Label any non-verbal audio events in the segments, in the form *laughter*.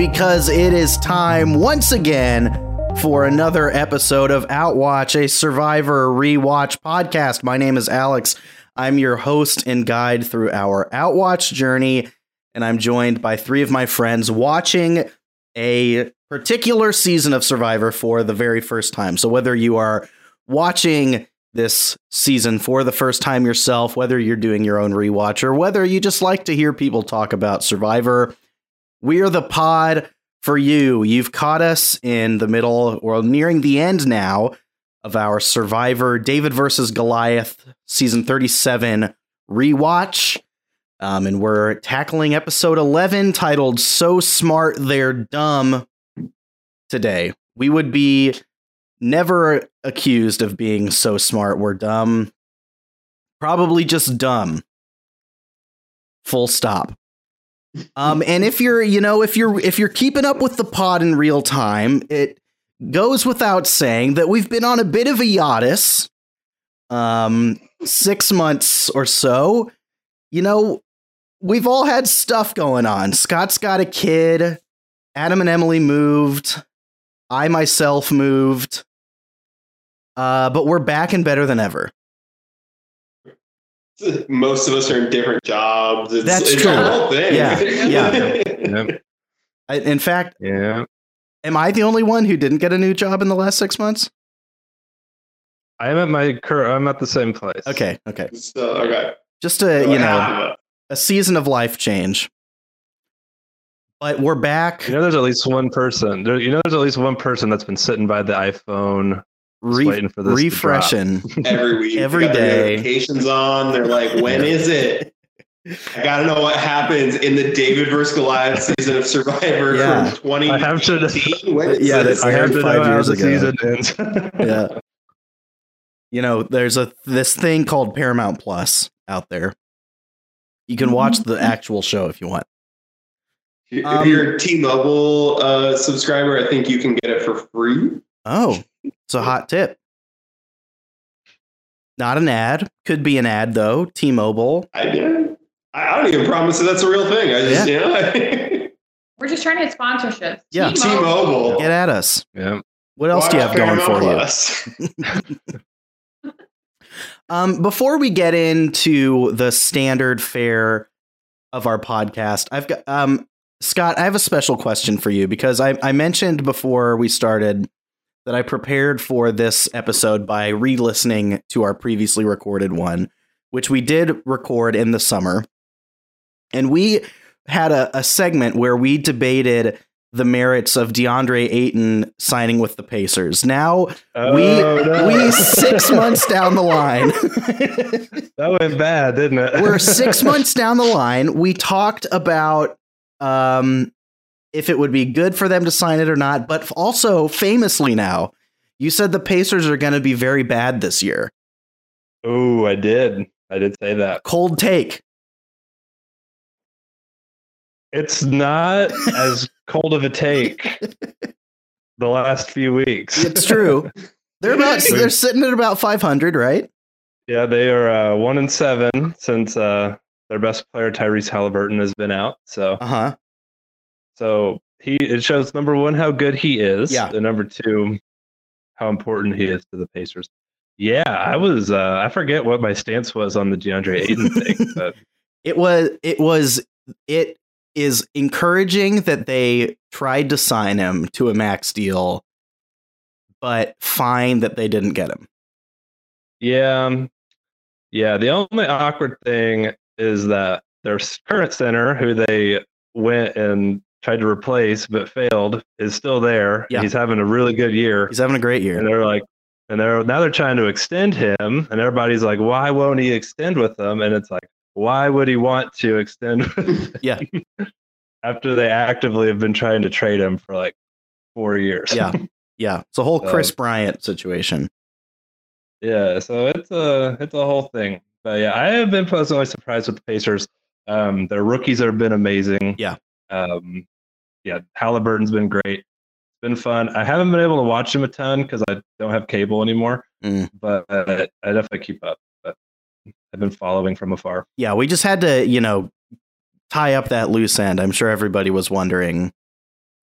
Because it is time once again for another episode of Outwatch, a Survivor rewatch podcast. My name is Alex. I'm your host and guide through our Outwatch journey, and I'm joined by three of my friends watching a particular season of Survivor for the very first time. So, whether you are watching this season for the first time yourself, whether you're doing your own rewatch, or whether you just like to hear people talk about Survivor, we are the pod for you. You've caught us in the middle or nearing the end now of our Survivor David versus Goliath season 37 rewatch. Um, and we're tackling episode 11 titled So Smart They're Dumb today. We would be never accused of being so smart we're dumb. Probably just dumb. Full stop. Um, and if you're, you know, if you're if you're keeping up with the pod in real time, it goes without saying that we've been on a bit of a hiatus, um, six months or so. You know, we've all had stuff going on. Scott's got a kid. Adam and Emily moved. I myself moved. Uh, but we're back and better than ever. Most of us are in different jobs. It's, That's it's true. a whole thing. Yeah, yeah. Yep. *laughs* I, in fact, Yeah. am I the only one who didn't get a new job in the last six months? I'm at my cur- I'm at the same place. Okay, okay. so, okay. Just a you know Half of it. a season of life change. But we're back. You know, there's at least one person. There, you know, there's at least one person that's been sitting by the iPhone, just re- waiting for this refreshing. *laughs* every week. Every Got their day. Notifications on. They're like, when is it? I gotta know what happens in the David versus Goliath season of Survivor Yeah. from 2018. I have to- Yeah, this? I have to Five know how years the ago. season ends. *laughs* yeah. You know, there's a this thing called Paramount Plus out there. You can watch the actual show if you want. If Um, you're a T-Mobile uh, subscriber, I think you can get it for free. Oh, it's a hot tip. Not an ad. Could be an ad though. T-Mobile. I did. I I don't even promise that that's a real thing. I just, you know, We're just trying to get sponsorships. *laughs* Yeah. T-Mobile. Get at us. yeah. What else do you have going for you? *laughs* Um, before we get into the standard fare of our podcast, I've got um, Scott. I have a special question for you because I, I mentioned before we started that I prepared for this episode by re-listening to our previously recorded one, which we did record in the summer, and we had a, a segment where we debated the merits of DeAndre Ayton signing with the Pacers. Now we Oh, no. we six *laughs* months down the line. *laughs* that went bad, didn't it? We're six *laughs* months down the line. We talked about um, if it would be good for them to sign it or not, but also famously now, you said the Pacers are going to be very bad this year. Oh, I did. I did say that. Cold take. It's not as cold of a take *laughs* the last few weeks. It's true. They're about they're *laughs* sitting at about 500, right? Yeah, they are uh, one and seven since uh, their best player Tyrese Haliburton has been out. So, Uh huh. So he it shows number one how good he is. Yeah. And number two, how important he is to the Pacers. Yeah, I was. Uh, I forget what my stance was on the DeAndre Ayton *laughs* thing, but It was it was it is encouraging that they tried to sign him to a max deal, but fine that they didn't get him. yeah, um, yeah. The only awkward thing is that their current center, who they went and tried to replace but failed, is still there. Yeah. He's having a really good year. He's having a great year. and they're like and they're now they're trying to extend him and everybody's like why won't he extend with them and it's like why would he want to extend *laughs* Yeah. *laughs* after they actively have been trying to trade him for like four years Yeah. *laughs* Yeah. It's a whole So- Kris Bryant situation. yeah so it's a it's a whole thing but yeah i have been pleasantly surprised with the pacers um their rookies have been amazing Yeah. Um yeah haliburton's been great it's been fun i haven't been able to watch him a ton because i don't have cable anymore Mm. but uh, i definitely keep up but i've been following from afar Yeah, we just had to, you know, tie up that loose end. I'm sure everybody was wondering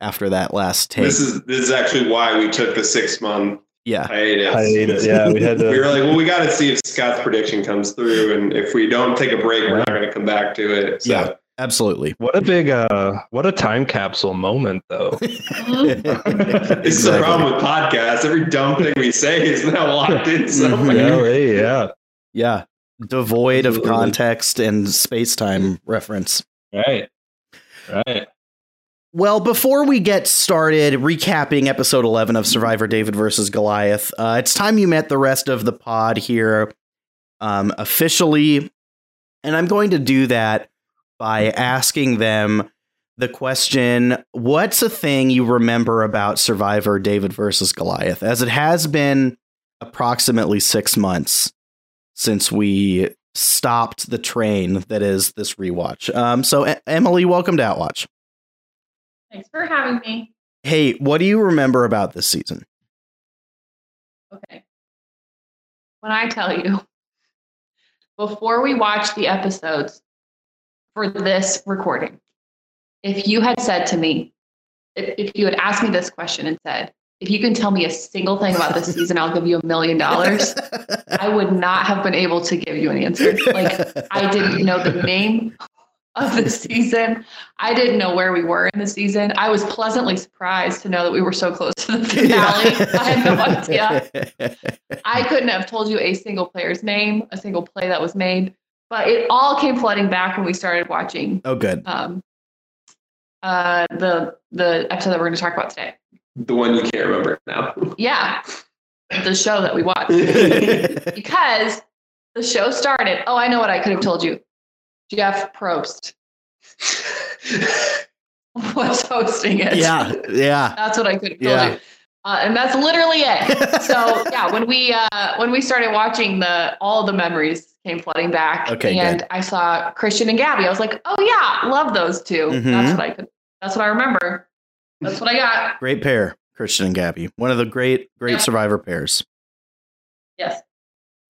after that last take. This is this is actually why we took the six month yeah. hiatus. Hiatus, yeah, we had *laughs* to- we were like, well, we got to see if Scott's prediction comes through, and if we don't take a break, we're not going to come back to it. So. Yeah. Absolutely. What a big uh what a time capsule moment though. *laughs* It's the problem with podcasts. Every dumb thing we say is now locked in *laughs* somewhere. yeah, hey, yeah. Yeah. Devoid of context and space time reference. Right. Right. Well, before we get started recapping episode 11 of Survivor David versus Goliath, uh, it's time you met the rest of the pod here um, officially. And I'm going to do that by asking them the question What's a thing you remember about Survivor David versus Goliath? As it has been approximately six months since we stopped the train that is this rewatch. Um, so, E- Emily, welcome to Outwatch. Thanks for having me. Hey, what do you remember about this season? Okay. When I tell you, before we watch the episodes for this recording, if you had said to me, if, if you had asked me this question and said, if you can tell me a single thing about this season, I'll give you a million dollars. *laughs* I would not have been able to give you an answer. Like I didn't know the name of the season. I didn't know where we were in the season. I was pleasantly surprised to know that we were so close to the finale. I had no idea. *laughs* I couldn't have told you a single player's name, a single play that was made, but it all came flooding back when we started watching oh, good. um, uh, the the episode that we're going to talk about today. The one you can't remember now. Yeah, the show that we watched *laughs* because the show started. Oh, I know what I could have told you. Jeff Probst *laughs* was hosting it. yeah, yeah. That's what I could have told Yeah. you. Uh, and that's literally it. So *laughs* yeah, when we uh, when we started watching the all the memories came flooding back, Okay, and good. I saw Christian and Gabby. I was like, oh yeah, love those 2 Mhm. That's what I could. That's what I remember. That's what I got. Great pair, Christian and Gabby. One of the great, great Yeah. survivor pairs. Yes.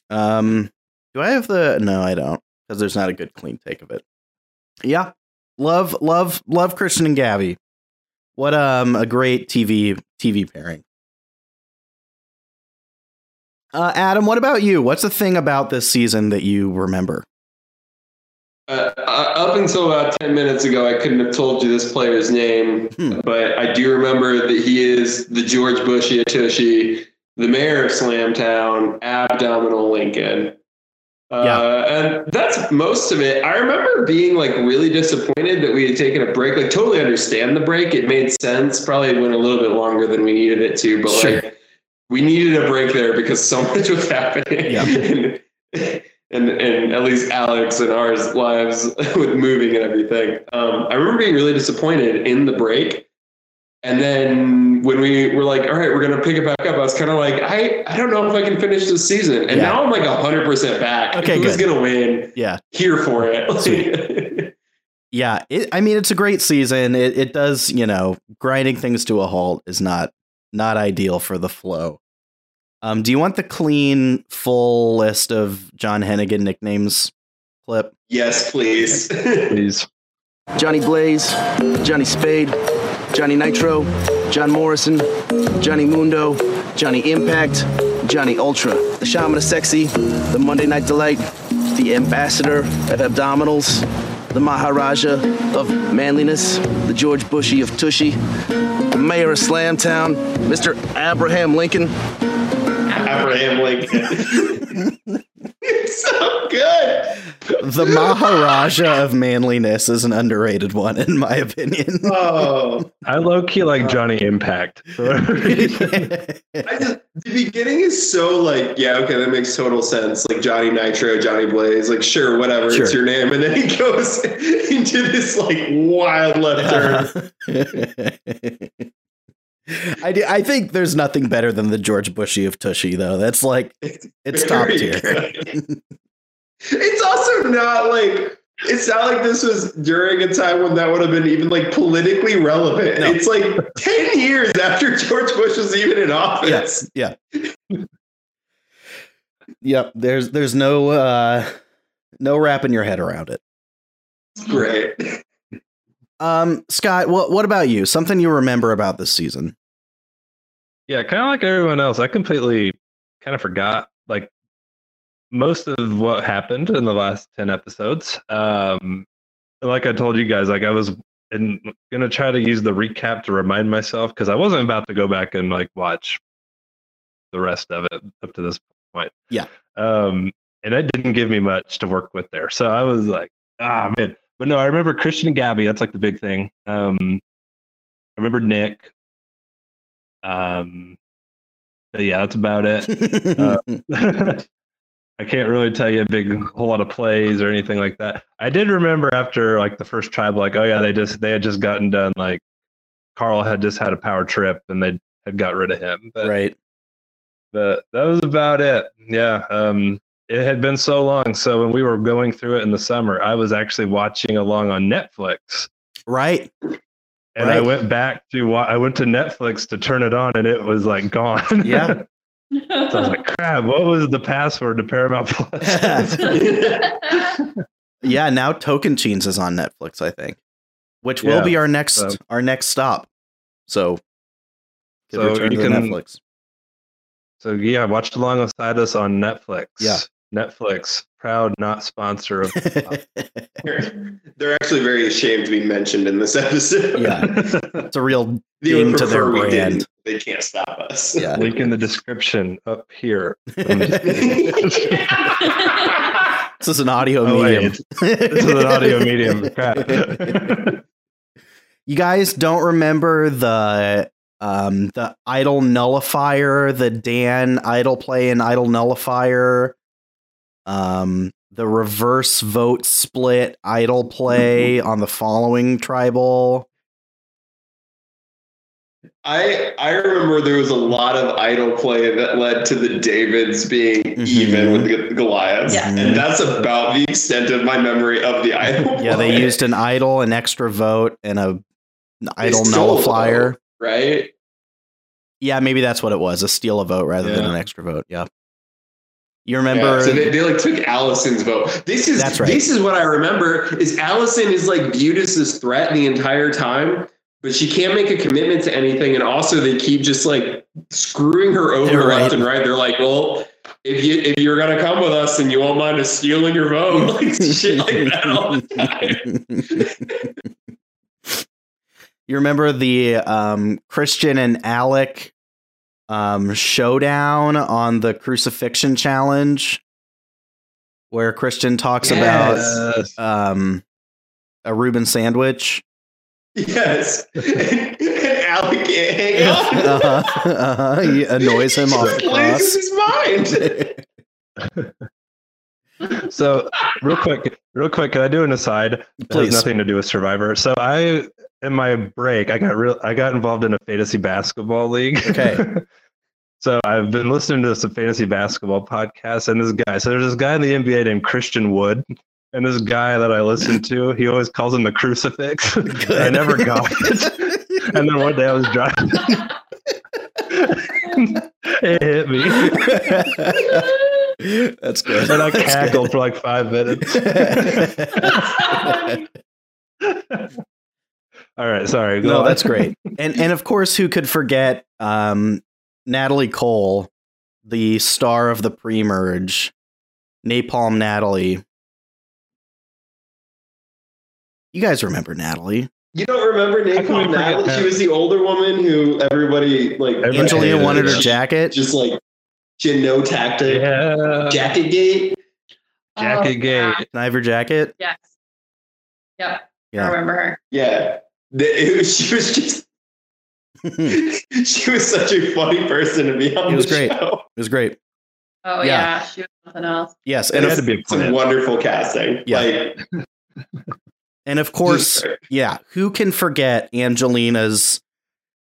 Um, do I have the? No, I don't, because there's not a good clean take of it. Yeah, love, love, love Christian and Gabby. What um a great TV TV pairing. Uh, Adam, what about you? What's the thing about this season that you remember? Uh, uh, up until about 10 minutes ago, I couldn't have told you this player's name, Hmm. but I do remember that he is the George Bush Atushi, the mayor of Slamtown, Abdominal Lincoln. Uh, Yeah. And that's most of it. I remember being like really disappointed that we had taken a break. Like, totally understand the break. It made sense. Probably went a little bit longer than we needed it to, but Sure. like, we needed a break there because so *laughs* much was happening. Yeah. and, *laughs* and and at least Alex and ours lives *laughs* with moving and everything. Um, I remember being really disappointed in the break. And then when we were like, all right, we're gonna pick it back up, I was kind of like, I, I don't know if I can finish this season. And Yeah. now I'm like hundred percent back. Okay, Who's gonna win? Yeah, Here for it. yeah. It, I mean, it's a great season. It it does, you know, grinding things to a halt is not not ideal for the flow. Um, do you want the clean, full list of John Hennigan nicknames clip? yes, please. *laughs* Please. Johnny Blaze, Johnny Spade, Johnny Nitro, John Morrison, Johnny Mundo, Johnny Impact, Johnny Ultra, the Shaman of Sexy, the Monday Night Delight, the Ambassador of Abdominals, the Maharaja of Manliness, the George Bushy of Tushy, Mayor of Slamtown, Mr. Abraham Lincoln, Abraham Lincoln. It's so good. The Maharaja of manliness is an underrated one, in my opinion. Oh, I low key like uh, Johnny Impact. *laughs* I just, the beginning is so like, yeah, okay, that makes total sense. Like Johnny Nitro, Johnny Blaze, like sure, whatever, Sure. it's your name, and then he goes *laughs* into this like wild left turn. *laughs* I, do, I think there's nothing better than the George Bushy of Tushy, though. That's like it's top tier. It's also not like it's not like this was during a time when that would have been even like politically relevant. No. It's like ten years after George Bush was even in office. Yeah, yeah. yep. There's there's no uh no wrapping your head around it. Great. Um, Scott, what what about you? Something you remember about this season? Yeah, kind of like everyone else, I completely kind of forgot like most of what happened in the last 10 episodes. Um, like I told you guys, like I was in, gonna try to use the recap to remind myself because I wasn't about to go back and like watch the rest of it up to this point. Yeah. Um, and it didn't give me much to work with there. So I was like, ah man. But no, I remember Christian and Gabby, that's like the big thing. Um I remember Nick. Um yeah, that's about it. Uh, *laughs* *laughs* I can't really tell you a big whole lot of plays or anything like that. I did remember after like the first tribe, like, oh yeah, they just they had just gotten done like Carl had just had a power trip and they had got rid of him. But, right. but that was about it. Yeah. Um it had been so long. So when we were going through it in the summer, I was actually watching along on Netflix. Right. And I went back to I went to Netflix to turn it on and it was like gone. *laughs* Yeah. so I was like, crap, what was the password to Paramount Plus? *laughs* *laughs* yeah, now Tocantins is on Netflix, I think. Which will Yeah, be our next so- our next stop. So, So you can- Netflix. so yeah, watched alongside us on Netflix. Yeah. Netflix, proud not sponsor of *laughs* They're, they're actually very ashamed to be mentioned in this episode. Yeah. *laughs* it's a real They would to their brand. They can't stop us. yeah. link in the description up here. I'm just kidding. *laughs* This is an audio Oh, wait, medium. this is an audio medium. Crap. You guys don't remember the um the idol nullifier, the Dan idol play and idol nullifier, um the reverse vote split idol play on the following tribal. I I remember there was a lot of idol play that led to the Davids being Mhm. even with the Goliaths, Yeah. and that's about the extent of my memory of the idol. *laughs* Yeah, they used an idol, an extra vote, and a an They idol nullifier. vote, right? Yeah, maybe that's what it was, a steal a vote rather than an extra vote. Yeah. You remember Yeah, so they, they like took Alison's vote. This is That's right. this is what I remember is Alison is like viewed as this threat the entire time, but she can't make a commitment to anything. And also they keep just like screwing her over You're left right. and right. They're like, well, if you if you're gonna come with us and you won't mind us stealing your vote, *laughs* like shit like that all the *laughs* time. you remember the um, Christian and Alec um, showdown on the crucifixion challenge, where Christian talks Yes. about um, a Reuben sandwich. Yes. *laughs* and Alec can't hang on. *laughs* uh-huh, uh-huh. He *laughs* annoys him off the cross. his mind. So real quick, real quick, can I do an aside? It has Please. nothing to do with Survivor. So I, in my break, I got real, I got involved in a fantasy basketball league. Okay. *laughs* so I've been listening to some fantasy basketball podcasts, and this guy. So there's this guy in the NBA named Christian Wood, and this guy that I listen to, he always calls him the crucifix. *laughs* I never got it. And then one day I was driving. *laughs* it hit me, *laughs* That's good. and I *laughs* That's cackled for like five minutes. *laughs* All right, sorry. go no, on. that's great. And and of course, who could forget um, Natalie Cole, the star of the pre-merge, Napalm Natalie. You guys remember Natalie? You don't remember How can we Napalm Natalie? She was the older woman who everybody like. Everybody Angelina wanted her jacket. Just like she had no tactic. Yeah. Jacket gate. Jacket Oh. Gate. Can I have jacket? Yes. Yep. I Yeah. remember her. Yeah. The- *laughs* it was- she was just. *laughs* *laughs* she was such a funny person to be on It was the great. show. It was great. Oh Yeah. yeah, she was something else. Yes, It and had of, to be Some plan. wonderful casting. Yeah. Like, and of course, yeah. Who can forget Angelina's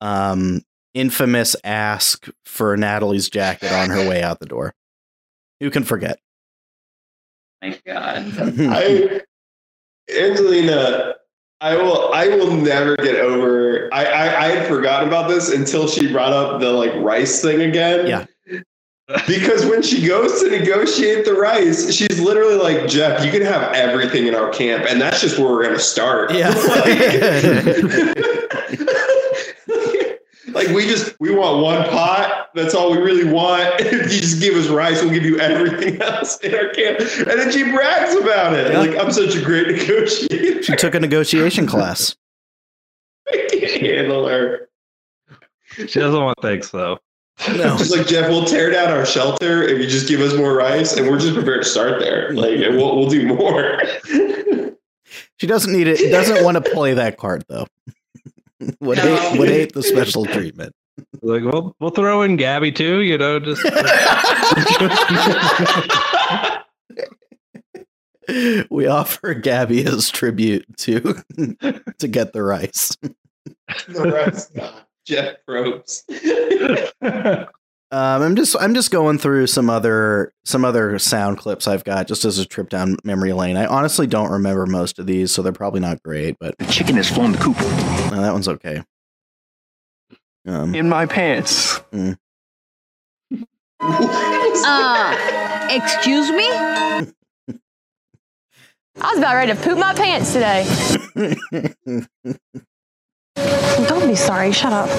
um, infamous ask for Natalie's jacket on her way out the door? Who can forget? My God. *laughs* I Angelina, I will I will never get over I, I I had forgotten about this until she brought up the like rice thing again. Yeah. Because when she goes to negotiate the rice, she's literally like, Jeff, you can have everything in our camp, and that's just where we're gonna start. Yeah. like *laughs* *laughs* we just we want one pot. That's all we really want. *laughs* If you just give us rice, we'll give you everything *laughs* else in our camp. And then she brags about it. Yeah. Like I'm such a great *laughs* negotiator. she took a negotiation class. I can't handle her. She doesn't want thanks though. No. Just like Jeff, we'll tear down our shelter if you just give us more rice, and we're just prepared to start there. Like, and we'll we'll do more. She doesn't need it. Doesn't want to play that card though. *laughs* would No. hate would hate the special *laughs* treatment. Like, well, we'll throw in Gabby too. You know, just *laughs* we offer Gabby as tribute to to get the rice. the rice, Jeff Probst. Um, I'm just I'm just going through some other some other sound clips I've got just as a trip down memory lane. I honestly don't remember most of these, so they're probably not great, but The chicken has flown the coop. uh, that one's okay. Um, In my pants. Uh, excuse me? I was about ready to poop my pants today. *laughs* Don't be sorry. Shut up. *laughs*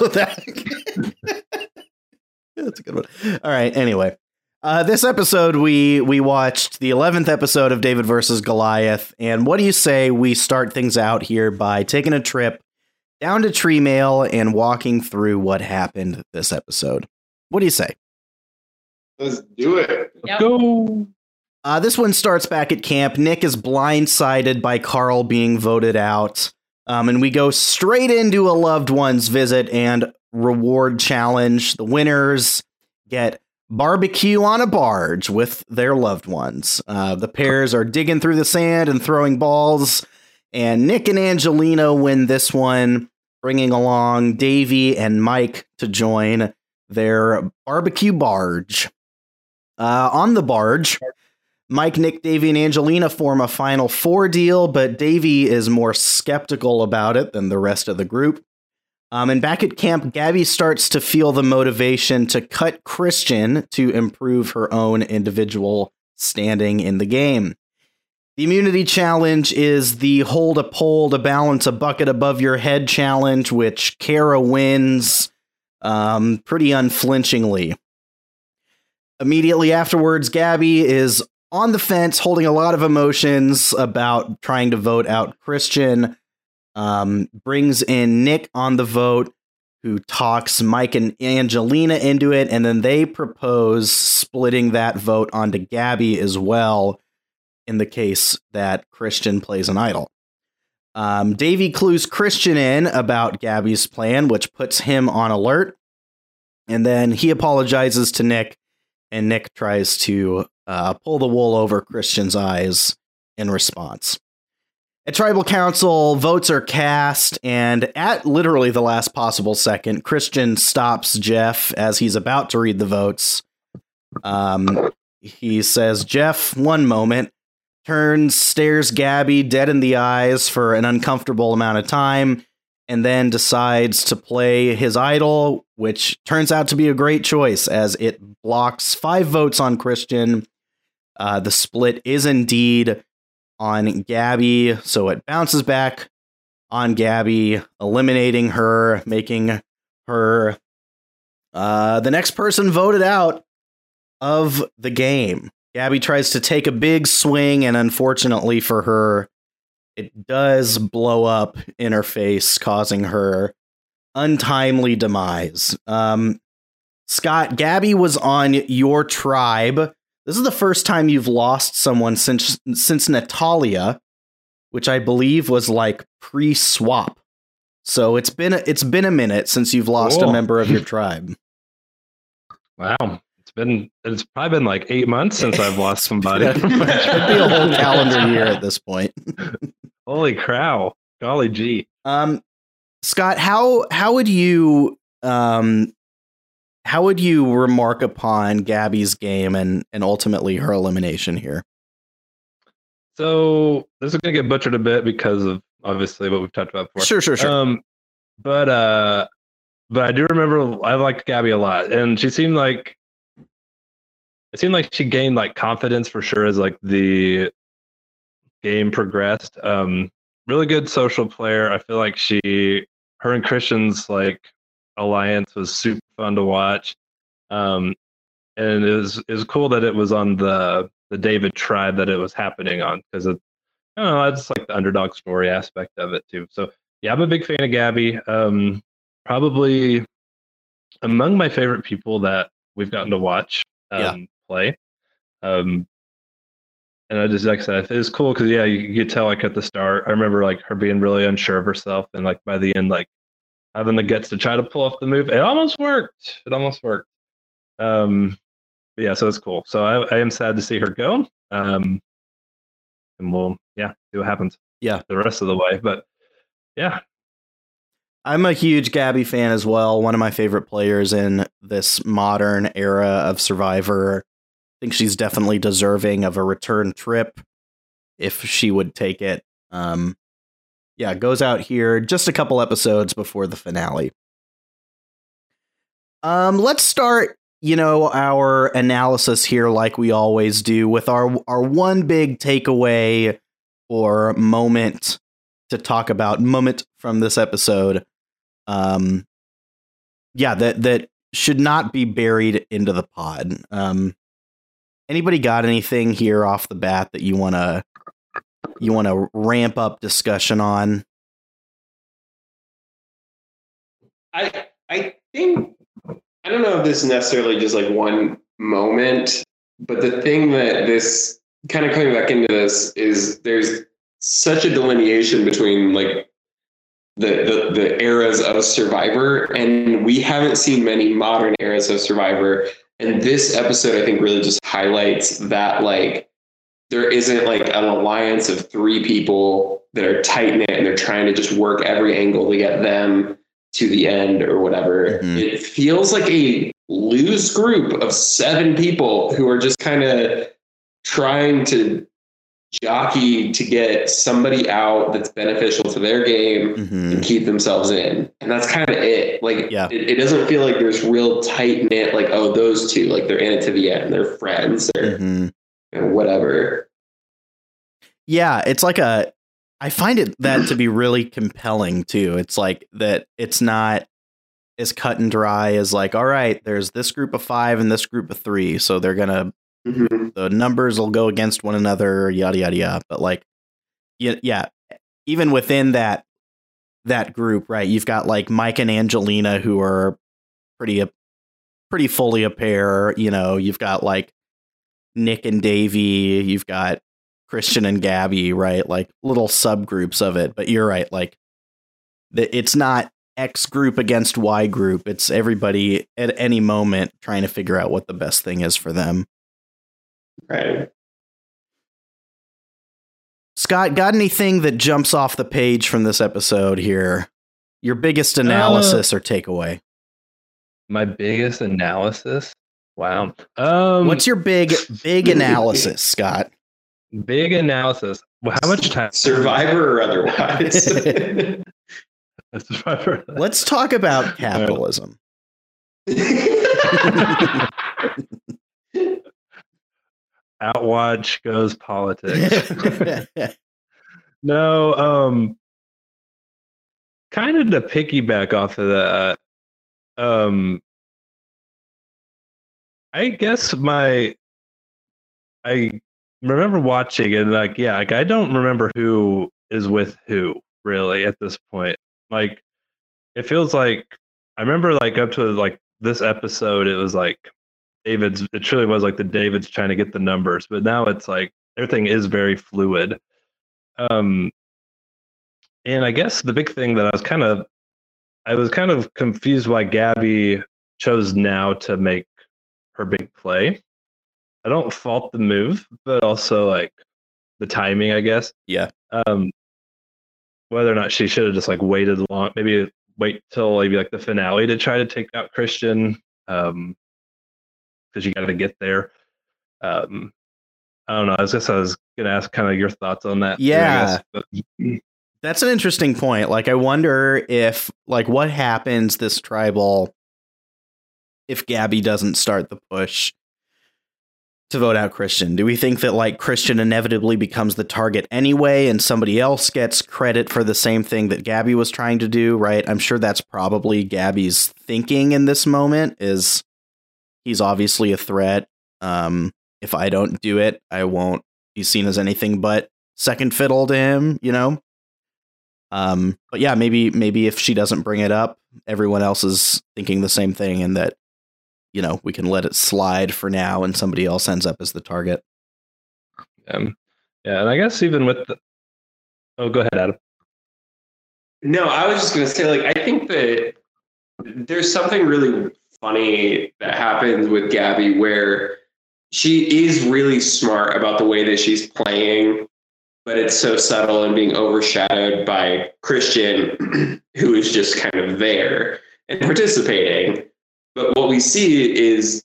oh, that. *laughs* *laughs* That's a good one. All right. Anyway, uh, this episode we we watched the eleventh episode of David versus Goliath, and what do you say we start things out here by taking a trip down to Tree Mail and walking through what happened this episode? What do you say? Let's do it. Yep. go. Uh, this one starts back at camp. Nick is blindsided by Carl being voted out. Um, and we go straight into a loved one's visit and reward challenge. The winners get barbecue on a barge with their loved ones. Uh, the pairs are digging through the sand and throwing balls. And Nick and Angelina win this one, bringing along Davie and Mike to join their barbecue barge. Uh, on the barge, Mike, Nick, Davie, and Angelina form a final four deal, but Davie is more skeptical about it than the rest of the group. Um, and back at camp, Gabby starts to feel the motivation to cut Christian to improve her own individual standing in the game. The immunity challenge is the hold a pole to balance a bucket above your head challenge, which Kara wins um, pretty unflinchingly. Immediately afterwards, Gabby is on the fence, holding a lot of emotions about trying to vote out Christian. Um, brings in Nick on the vote, who talks Mike and Angelina into it, and then they propose splitting that vote onto Gabby as well, in the case that Christian plays an idol. Um, Davie clues Christian in about Gabby's plan, which puts him on alert. And then he apologizes to Nick, and Nick tries to uh, pull the wool over Christian's eyes in response. At Tribal Council, votes are cast, and at literally the last possible second, Christian stops Jeff as he's about to read the votes. Um, he says, Jeff, one moment, turns, stares Gabby dead in the eyes for an uncomfortable amount of time, and then decides to play his idol, which turns out to be a great choice as it blocks five votes on Christian. Uh, the split is indeed on Gabby, so it bounces back on Gabby, eliminating her, making her uh, the next person voted out of the game. Gabby tries to take a big swing, and unfortunately for her, it does blow up in her face, causing her untimely demise. Um, Scott, Gabby was on your tribe. This is the first time you've lost someone since since Natalia, which I believe was like pre-swap. So it's been a, it's been a minute since you've lost a member of your *laughs* tribe. Wow. It's been it's probably been like eight months since I've lost *laughs* somebody. It should be a whole *laughs* calendar year at this point. Holy crow. Golly gee. Um, Scott, how how would you um how would you remark upon Gabby's game and and ultimately her elimination here? So this is gonna get butchered a bit because of obviously what we've talked about before. Sure, sure, sure. Um, but uh, but I do remember I liked Gabby a lot, and she seemed like it seemed like she gained like confidence for sure as like the game progressed. Um, really good social player. I feel like she, her and Christian's like alliance was super fun to watch. Um, and it was it was cool that it was on the the David tribe that it was happening on because it, I don't know, I just like the underdog story aspect of it too. So yeah, I'm a big fan of Gabby. Um, probably among my favorite people that we've gotten to watch um, Yeah. play. Um, and I just like I said, it's cool because yeah, you, you could tell like at the start. I remember like her being really unsure of herself, and like by the end, like having the guts to try to pull off the move. It almost worked. It almost worked. Um, yeah, so it's cool. So I, I am sad to see her go. Um, and we'll yeah see what happens. Yeah. the rest of the way. But yeah, I'm a huge Gabby fan as well. One of my favorite players in this modern era of Survivor. I think she's definitely deserving of a return trip if she would take it. Um, yeah, goes out here just a couple episodes before the finale. Um, let's start, you know, our analysis here like we always do with our our one big takeaway or moment to talk about moment from this episode. Um, yeah, that that should not be buried into the pod. Um, anybody got anything here off the bat that you want to you want to ramp up discussion on? I I think I don't know if this is necessarily just like one moment, but the thing that this kind of coming back into this is there's such a delineation between like the, the the eras of Survivor, and we haven't seen many modern eras of Survivor. And this episode, I think, really just highlights that like there isn't like an alliance of three people that are tight knit and they're trying to just work every angle to get them to the end or whatever. Mhm. It feels like a loose group of seven people who are just kind of trying to jockey to get somebody out that's beneficial to their game Mm-hmm. and keep themselves in. And that's kind of it. Like, Yeah. it, it doesn't feel like there's real tight knit, like, oh, those two, like they're in it to the end. They're friends or Mm-hmm. Whatever. Yeah, it's like a. I find it that to be really compelling too. It's like that. It's not as cut and dry as like, all right, there's this group of five and this group of three, so they're gonna Mhm. the numbers will go against one another, yada yada yada. But like, yeah, yeah, even within that that group, right? You've got like Mike and Angelina who are pretty pretty fully a pair. You know, you've got like Nick and Davie. You've got Christian and Gabby, right? Like little subgroups of it. But you're right, like the, it's not X group against Y group. It's everybody at any moment trying to figure out what the best thing is for them. Right. Scott, got anything that jumps off the page from this episode here? Your biggest uh, analysis or takeaway? my biggest analysis. Wow. Um, What's your big big *laughs* analysis, Scott? big analysis? Well, how much time? Survivor or otherwise. *laughs* *laughs* Let's talk about capitalism. Outwatch goes politics. no, um, kind of to piggyback off of that. Um, I guess my, I remember watching and like, yeah, like I don't remember who is with who really at this point. Like, it feels like I remember like up to like this episode, it was like David's. It truly was like the David's trying to get the numbers, but now it's like everything is very fluid. Um, and I guess the big thing that I was kind of, I was kind of confused why Gabby chose now to make her big play. I don't fault the move, but also like the timing, I guess. Yeah. Um, whether or not she should have just like waited long, maybe wait till maybe like the finale to try to take out Christian. Um, because you got to get there. Um, I don't know. I guess I was gonna ask kind of your thoughts on that. Yeah. guess, but That's an interesting point. Like, I wonder if, like, what happens this tribal if Gabby doesn't start the push to vote out Christian? Do we think that, like, Christian inevitably becomes the target anyway and somebody else gets credit for the same thing that Gabby was trying to do, right? I'm sure that's probably Gabby's thinking in this moment is he's obviously a threat. Um, if I don't do it, I won't be seen as anything but second fiddle to him, you know? Um, but yeah, maybe maybe if she doesn't bring it up, everyone else is thinking the same thing, and that you know we can let it slide for now, and somebody else ends up as the target. Um, yeah, and I guess even with the oh, go ahead, Adam. No, I was just gonna say, like, I think that there's something really funny that happens with Gabby where she is really smart about the way that she's playing but it's so subtle and being overshadowed by Christian, *clears throat* who is just kind of there and participating. But what we see is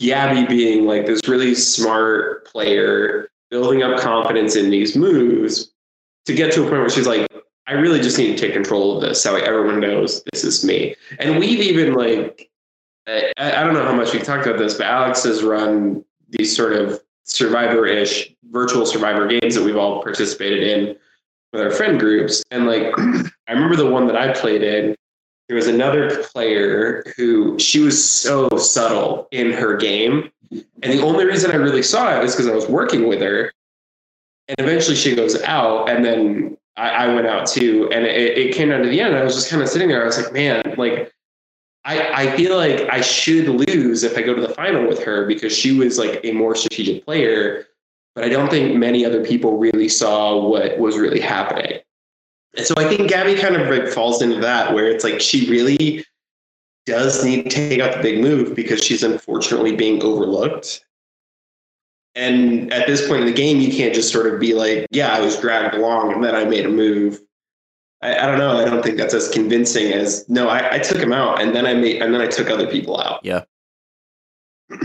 Gabby being like this really smart player, building up confidence in these moves to get to a point where she's like, I really just need to take control of this so everyone knows this is me. And we've even like, I, I don't know how much we've talked about this, but Alex has run these sort of survivor-ish virtual survivor games that we've all participated in with our friend groups. And like *clears throat* I remember the one that I played in, there was another player who she was so subtle in her game. And the only reason I really saw it was because I was working with her. And eventually she goes out and then I, I went out too. And it, it came down to the end. I was just kind of sitting there. I was like, man, like I, I feel like I should lose if I go to the final with her because she was like a more strategic player. But I don't think many other people really saw what was really happening. And so I think Gabby kind of like falls into that where it's like she really does need to take out the big move because she's unfortunately being overlooked. And at this point in the game, you can't just sort of be like, yeah, I was dragged along and then I made a move. I, I don't know. I don't think that's as convincing as no. I, I took him out, and then I made, and then I took other people out. Yeah. *clears throat*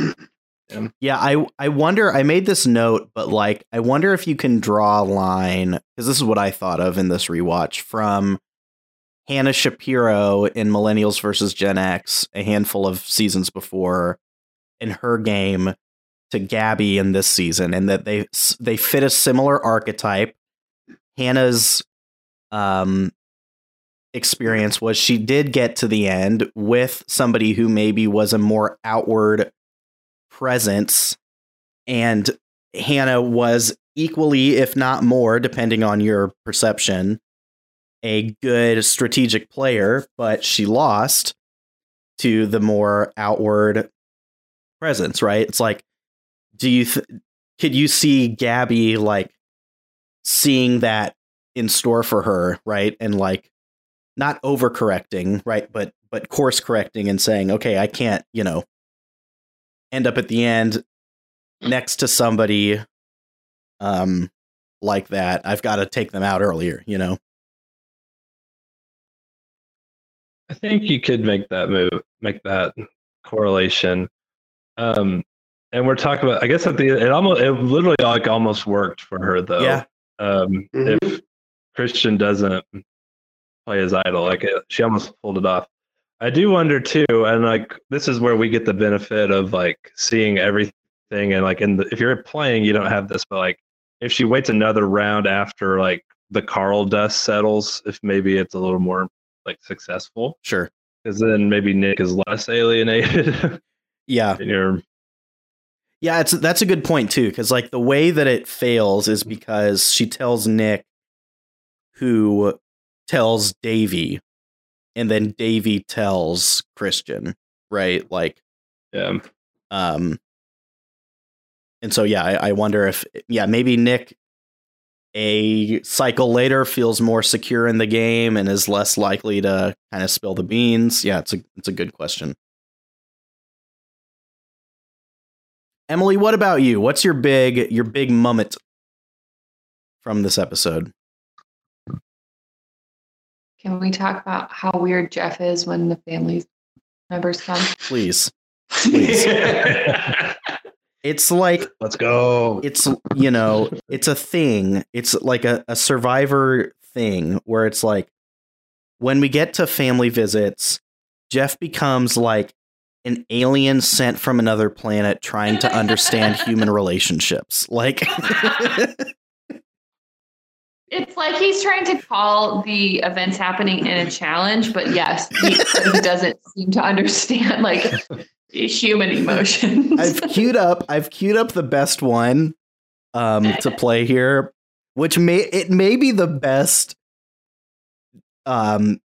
yeah, I I wonder. I made this note, but like, I wonder if you can draw a line because this is what I thought of in this rewatch from Hannah Shapiro in Millennials versus Gen X a handful of seasons before, in her game to Gabby in this season, and that they they fit a similar archetype. Hannah's um experience was she did get to the end with somebody who maybe was a more outward presence and Hannah was equally if not more depending on your perception a good strategic player but she lost to the more outward presence right it's like do you th- could you see Gabby like seeing that in store for her, right? And like not overcorrecting, right? But but course correcting and saying, okay, I can't, you know, end up at the end next to somebody um like that. I've got to take them out earlier, you know. I think you could make that move, make that correlation. Um, and we're talking about. I guess at the it almost it literally like almost worked for her though. Yeah. Um, Mhm. if Christian doesn't play his idol, like it, she almost pulled it off. I do wonder too, and like this is where we get the benefit of like seeing everything, and like in the, if you're playing, you don't have this, but like if she waits another round after like the Carl dust settles, if maybe it's a little more like successful, Sure. because then maybe Nick is less alienated. *laughs* Yeah. Yeah, it's that's a good point too, because like the way that it fails is because she tells Nick, who tells Davie, and then Davie tells Christian, right? Like, yeah. um, and so yeah, I, I wonder if yeah maybe Nick a cycle later feels more secure in the game and is less likely to kind of spill the beans. Yeah, it's a it's a good question. Emily, what about you? What's your big your big mummet from this episode? Can we talk about how weird Jeff is when the family members come? Please. *laughs* Please. It's like Let's go. it's you know, it's a thing. It's like a, a survivor thing where it's like when we get to family visits, Jeff becomes like an alien sent from another planet trying to understand human relationships. Like *laughs* It's like he's trying to call the events happening in a challenge, but yes, he, he doesn't seem to understand like human emotions. I've queued up I've queued up the best one um to *laughs* play here, which may it may be the best um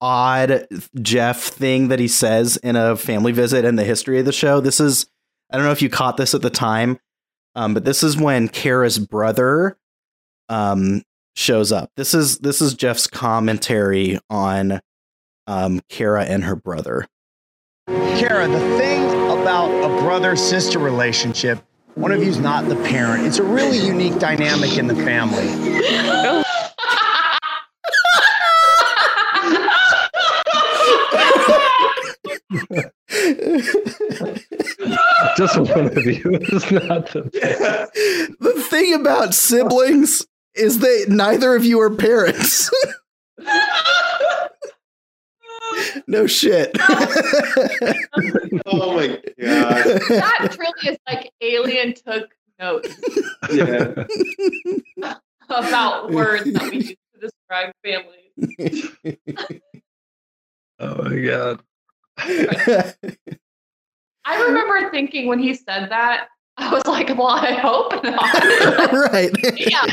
odd Jeff thing that he says in a family visit in the history of the show. This is I don't know if you caught this at the time, um, but this is when Kara's brother um shows up. This is this is Jeff's commentary on um Kara and her brother. Kara, the thing about a brother sister relationship, one of you's not the parent. It's a really unique dynamic in the family. Just one of you is not the. *laughs* the thing about siblings is that neither of you are parents. *laughs* no shit. *laughs* Oh my god. that truly is like Alien took notes Yeah. about words that we *laughs* use to describe families. Oh my god. I remember thinking when he said that, *laughs* I was like, well, I hope not. *laughs* right. yeah.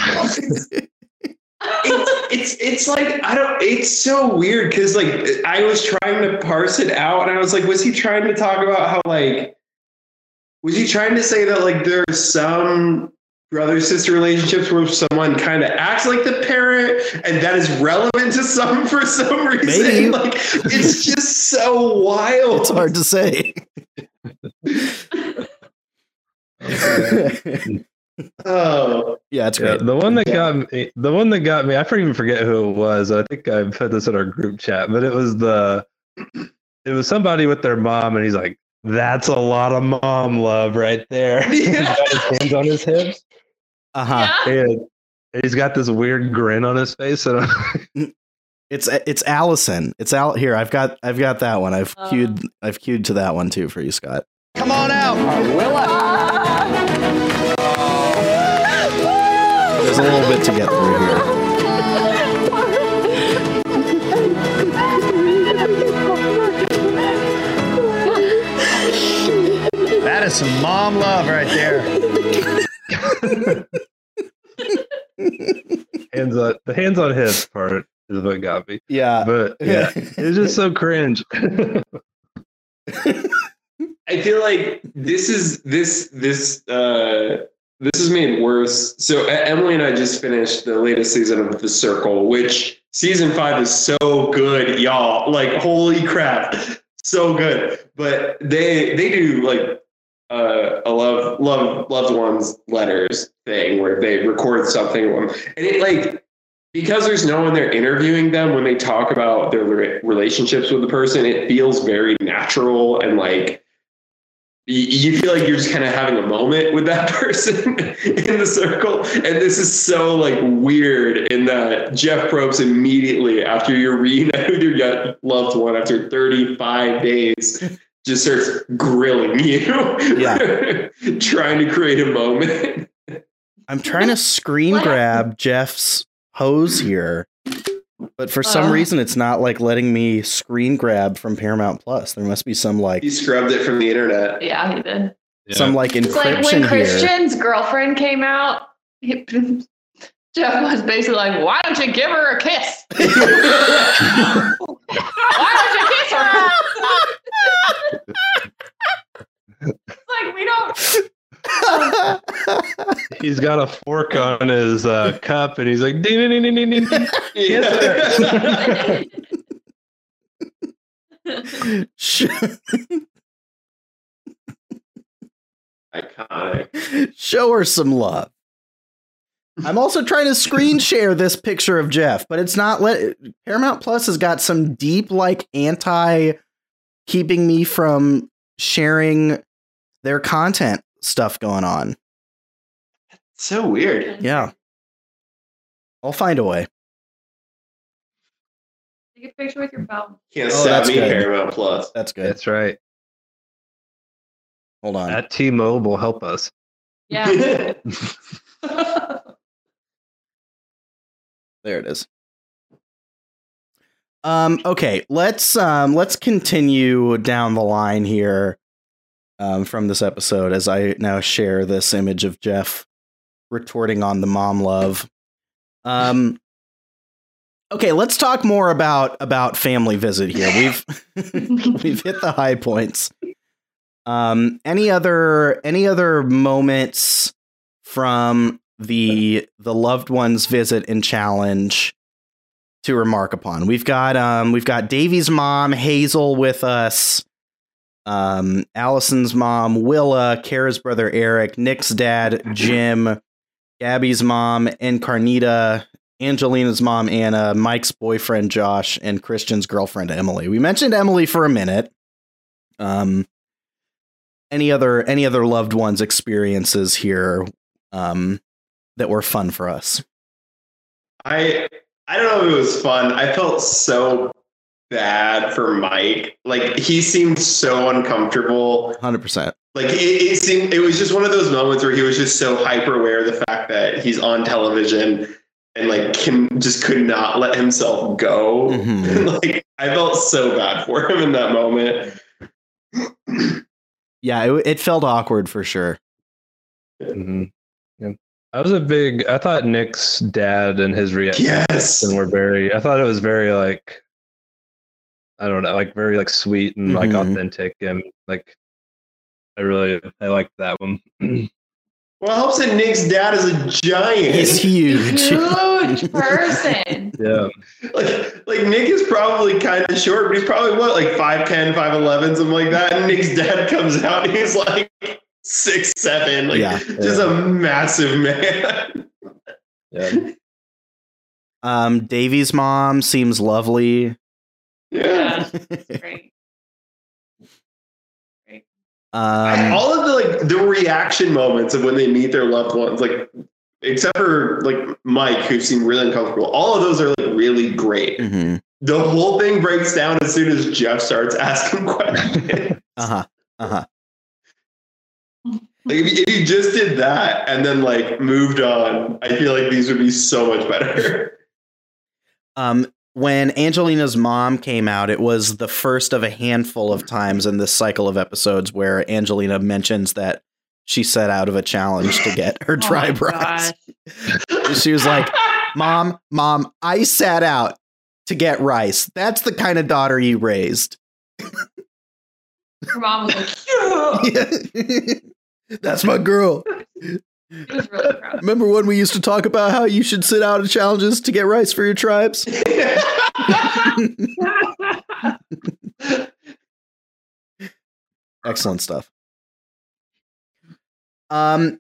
it's, it's it's like I don't. It's so weird because like I was trying to parse it out, and I was like, was he trying to talk about how like was he trying to say that like there are some brother sister relationships where someone kind of acts like the parent, and that is relevant to some for some reason? Maybe. Like it's just so wild. It's hard to say. *laughs* *laughs* Oh, yeah, it's Yeah, the one that got me, the one that got me, I even forget who it was. I think I put this in our group chat, but it was the, it was somebody with their mom, and he's like, "That's a lot of mom love right there." *laughs* he's got his hands on his hips, Uh huh. Yeah. and he's got this weird grin on his face, and I'm It's it's Alison. It's out here. I've got I've got that one. I've Oh. queued I've queued to that one too for you, Scott. Come on out. There's a little bit to get through here. That is some mom love right there. *laughs* hands on the hands on hips part is what got me. Yeah. But *laughs* yeah, it's just so cringe. *laughs* I feel like this is this this uh this is made worse. So Emily and I just finished the latest season of The Circle, which season five is so good, y'all. Like holy crap, so good. But they they do like uh, a love love loved ones letters thing where they record something and it like because there's no one there interviewing them when they talk about their relationships with the person it feels very natural and like you feel like you're just kind of having a moment with that *laughs* person in the circle. And this is so like weird in that jeff probes immediately after you're reunited with your young loved one after 35 days just starts grilling you. Yeah. *laughs* trying to create a moment. I'm trying to screen grab Jeff's hose here, but for some Uh. reason it's not like letting me screen grab from Paramount Plus. There must be some like he scrubbed it from the internet Yeah, he did. some like It's like encryption when here. Christian's girlfriend came out, he- *laughs* Jeff was basically like, why don't you give her a kiss? *laughs* why don't you kiss her? *laughs* like, we don't. He's got a fork on his uh, cup, and he's like, ding, ding, ding, ding, ding, ding. Yeah. Sh- iconic Show her some love. I'm also trying to screen share this picture of Jeff, but it's not let Paramount Plus has got some deep like anti keeping me from sharing their content stuff going on. so weird Yeah. I'll find a way. Take a picture with your phone. Can't Oh, stop that's me, good. Paramount Plus. That's good. That's right. Hold on. At T-Mobile, help us. Yeah. *laughs* There it is. Um, okay, let's um, let's continue down the line here um, from this episode as I now share this image of Jeff retorting on the mom love. Um, okay, let's talk more about about family visit here. We've *laughs* we've hit the high points. Um, any other any other moments from the the loved ones visit and challenge to remark upon. We've got um we've got Davie's mom Hazel with us. Um Alison's mom Willa, Kara's brother Eric, Nick's dad Jim, Gabby's mom Encarnita, Angelina's mom Anna, Mike's boyfriend Josh, and Christian's girlfriend Emily. We mentioned Emily for a minute. Um any other any other loved ones experiences here um that were fun for us. I I don't know if it was fun. I felt so bad for Mike. Like he seemed so uncomfortable. 100%. Like it, it seemed it was just one of those moments where he was just so hyper aware of the fact that he's on television and like can just could not let himself go. Mhm. *laughs* like I felt so bad for him in that moment. Yeah, it, it felt awkward for sure. hmm Yeah. I was a big. I thought Nick's dad and his reaction Yes. were very. I thought it was very like. I don't know, like very like sweet and like Mhm. authentic and like. I really I like that one. *clears throat* Well, it helps that Nick's dad is a giant. He's *laughs* huge. Huge person. *laughs* yeah. like like Nick is probably kind of short, but he's probably what like 5'10, 5'11, something like that. And Nick's dad *laughs* comes out and he's like six seven, like Yeah. just a massive man. Yeah. Um, Davie's mom seems lovely. Yeah. Yeah, *laughs* it's great. Um, All of the like the reaction moments of when they meet their loved ones, like except for like Mike, who seemed really uncomfortable, all of those are like really great. mhm. The whole thing breaks down as soon as Jeff starts *laughs* asking questions. *laughs* Uh-huh. Uh-huh. Like if you, if you just did that and then like moved on, I feel like these would be so much better. Um, when Angelina's mom came out, it was the first of a handful of times in this cycle of episodes where Angelina mentions that she set out of a challenge to get her *laughs* Oh my rice. She was like, Mom, Mom, I sat out to get rice. That's the kind of daughter you raised. Her mom was like, *laughs* yeah. *laughs* That's my girl. She was really proud. Remember when we used to talk about how you should sit out of challenges to get rice for your tribes? *laughs* Excellent stuff. Um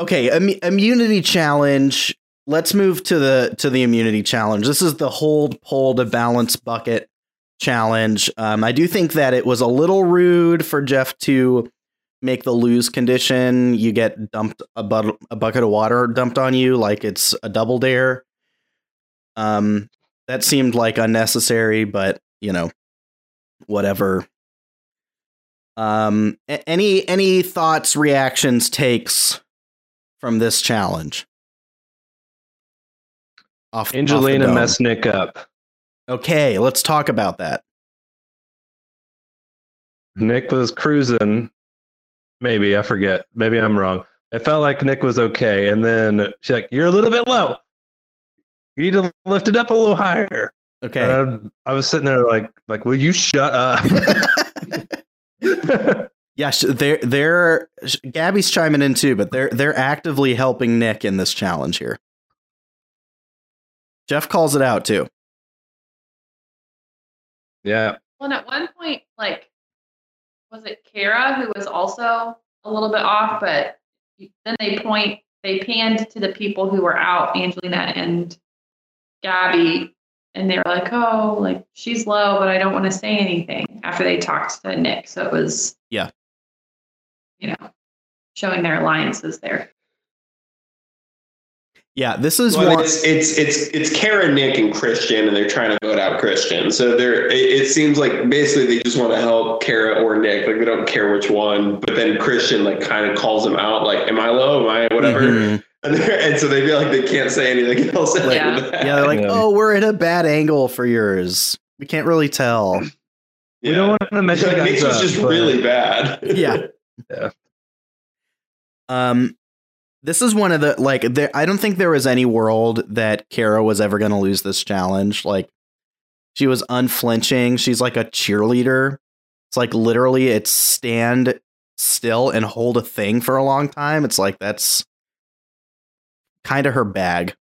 okay, Im- immunity challenge. Let's move to the to the immunity challenge. This is the hold pull to balance bucket challenge. Um I do think that it was a little rude for Jeff to make the lose condition. You get dumped a, bu- a bucket of water dumped on you like it's a double dare. Um that seemed like unnecessary, but you know, whatever. Um, any any thoughts, reactions, takes from this challenge? Off, off Angelina dome. messed Nick up. Okay, let's talk about that. Nick was cruising. Maybe I forget. Maybe I'm wrong. It felt like Nick was okay, and then she's like, "You're a little bit low. You need to lift it up a little higher." Okay. And I, I was sitting there like, "Like, will you shut up?" *laughs* yeah, sh- they're they're Gabby's chiming in too, but they're they're actively helping Nick in this challenge here. Jeff calls it out too. yeah, Well, and at one point, like, was it Kara who was also a little bit off? But then they point, they panned to the people who were out, Angelina and Gabby, and they were like, "Oh, like she's low, but I don't want to say anything." After they talked to Nick, so it was, Yeah. you know, showing their alliances there. Yeah, this is Well, one. it's it's it's it's Kara, Nick, and Christian, and they're trying to vote out Christian. So they're it, it seems like basically they just want to help Kara or Nick. Like they don't care which one. But then Christian like kind of calls them out. Like, am I low? Am I whatever? Mhm. *laughs* And, and so they feel like they can't say anything *laughs* else. after Yeah. that. Yeah, they're like, Yeah. oh, we're in a bad angle for yours. We can't really tell. We don't want to mention like, Nick's was just but- really bad. Yeah. *laughs* yeah. Um, this is one of the like. There, I don't think there was any world that Kara was ever going to lose this challenge. Like, she was unflinching. She's like a cheerleader. It's like literally, it's stand still and hold a thing for a long time. It's like that's kind of her bag.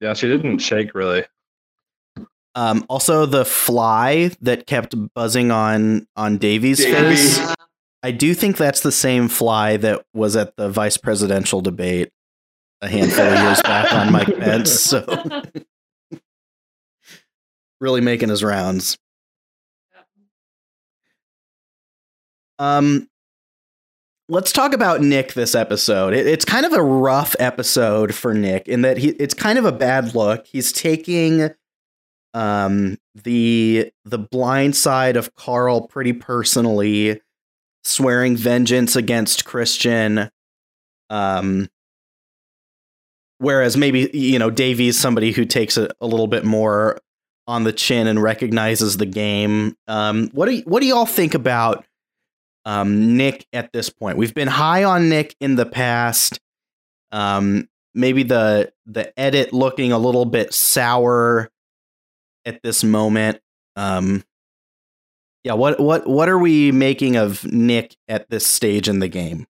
Yeah, she didn't shake really. Um, also, the fly that kept buzzing on on Davie's Davy. face. I do think that's the same fly that was at the vice presidential debate a handful of years back on Mike *laughs* Pence. So really making his rounds. Um, let's talk about Nick this episode. It, it's kind of a rough episode for Nick in that he it's kind of a bad look. He's taking um the the blind side of Carl pretty personally, swearing vengeance against Christian. Um whereas maybe you know Davie's somebody who takes it a little bit more on the chin and recognizes the game. Um what do y- what do y'all think about um, Nick at this point. We've been high on Nick in the past. Um, maybe the the edit looking a little bit sour at this moment. Um, yeah, what what what are we making of Nick at this stage in the game?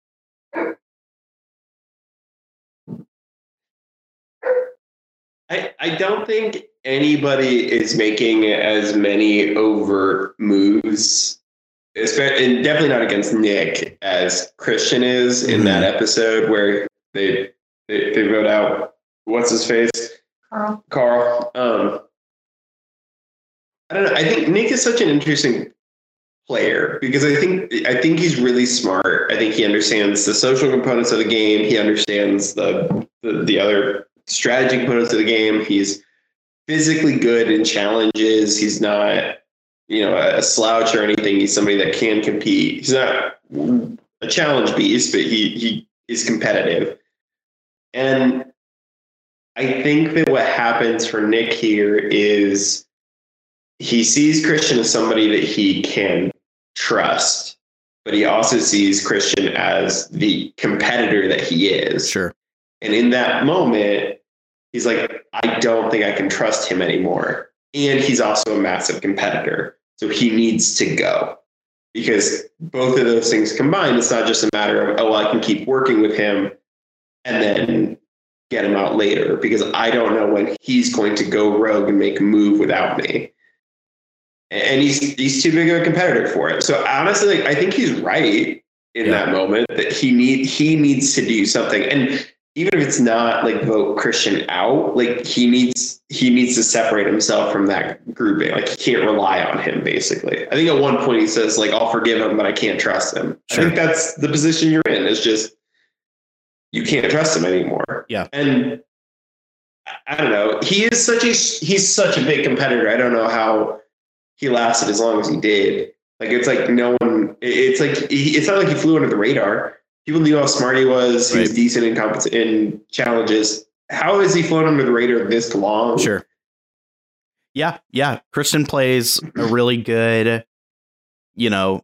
I, I don't think anybody is making as many overt moves, espe- and definitely not against Nick as Christian is in that episode where they, they they vote out what's his face Carl. Carl. Um, I don't know. I think Nick is such an interesting player because I think I think he's really smart. I think he understands the social components of the game. He understands the the, the other strategy components of the game. He's physically good in challenges. He's not you know a slouch or anything. He's somebody that can compete. He's not a challenge beast, but he he is competitive. And I think that what happens for Nick here is he sees Christian as somebody that he can trust, but he also sees Christian as the competitor that he is. Sure. And in that moment, he's like, I don't think I can trust him anymore. And he's also a massive competitor. So he needs to go. Because both of those things combined, it's not just a matter of, oh, well, I can keep working with him and then get him out later because I don't know when he's going to go rogue and make a move without me. And he's he's too big of a competitor for it. So honestly, like, I think he's right in Yeah. that moment that he need he needs to do something. And even if it's not like vote Christian out, like he needs he needs to separate himself from that grouping. Like he can't rely on him basically. I think at one point he says like I'll forgive him, but I can't trust him. Sure. I think that's the position you're in. Is just you can't trust him anymore. Yeah. And I- I don't know. He is such a he's such a big competitor. I don't know how he lasted as long as he did. Like it's like no one. It's like he, it's not like he flew under the radar. People knew how smart he was. He was Right. decent in compet- in challenges. How has he flown under the radar this long? Sure. Yeah, yeah. Christian plays a really good, you know,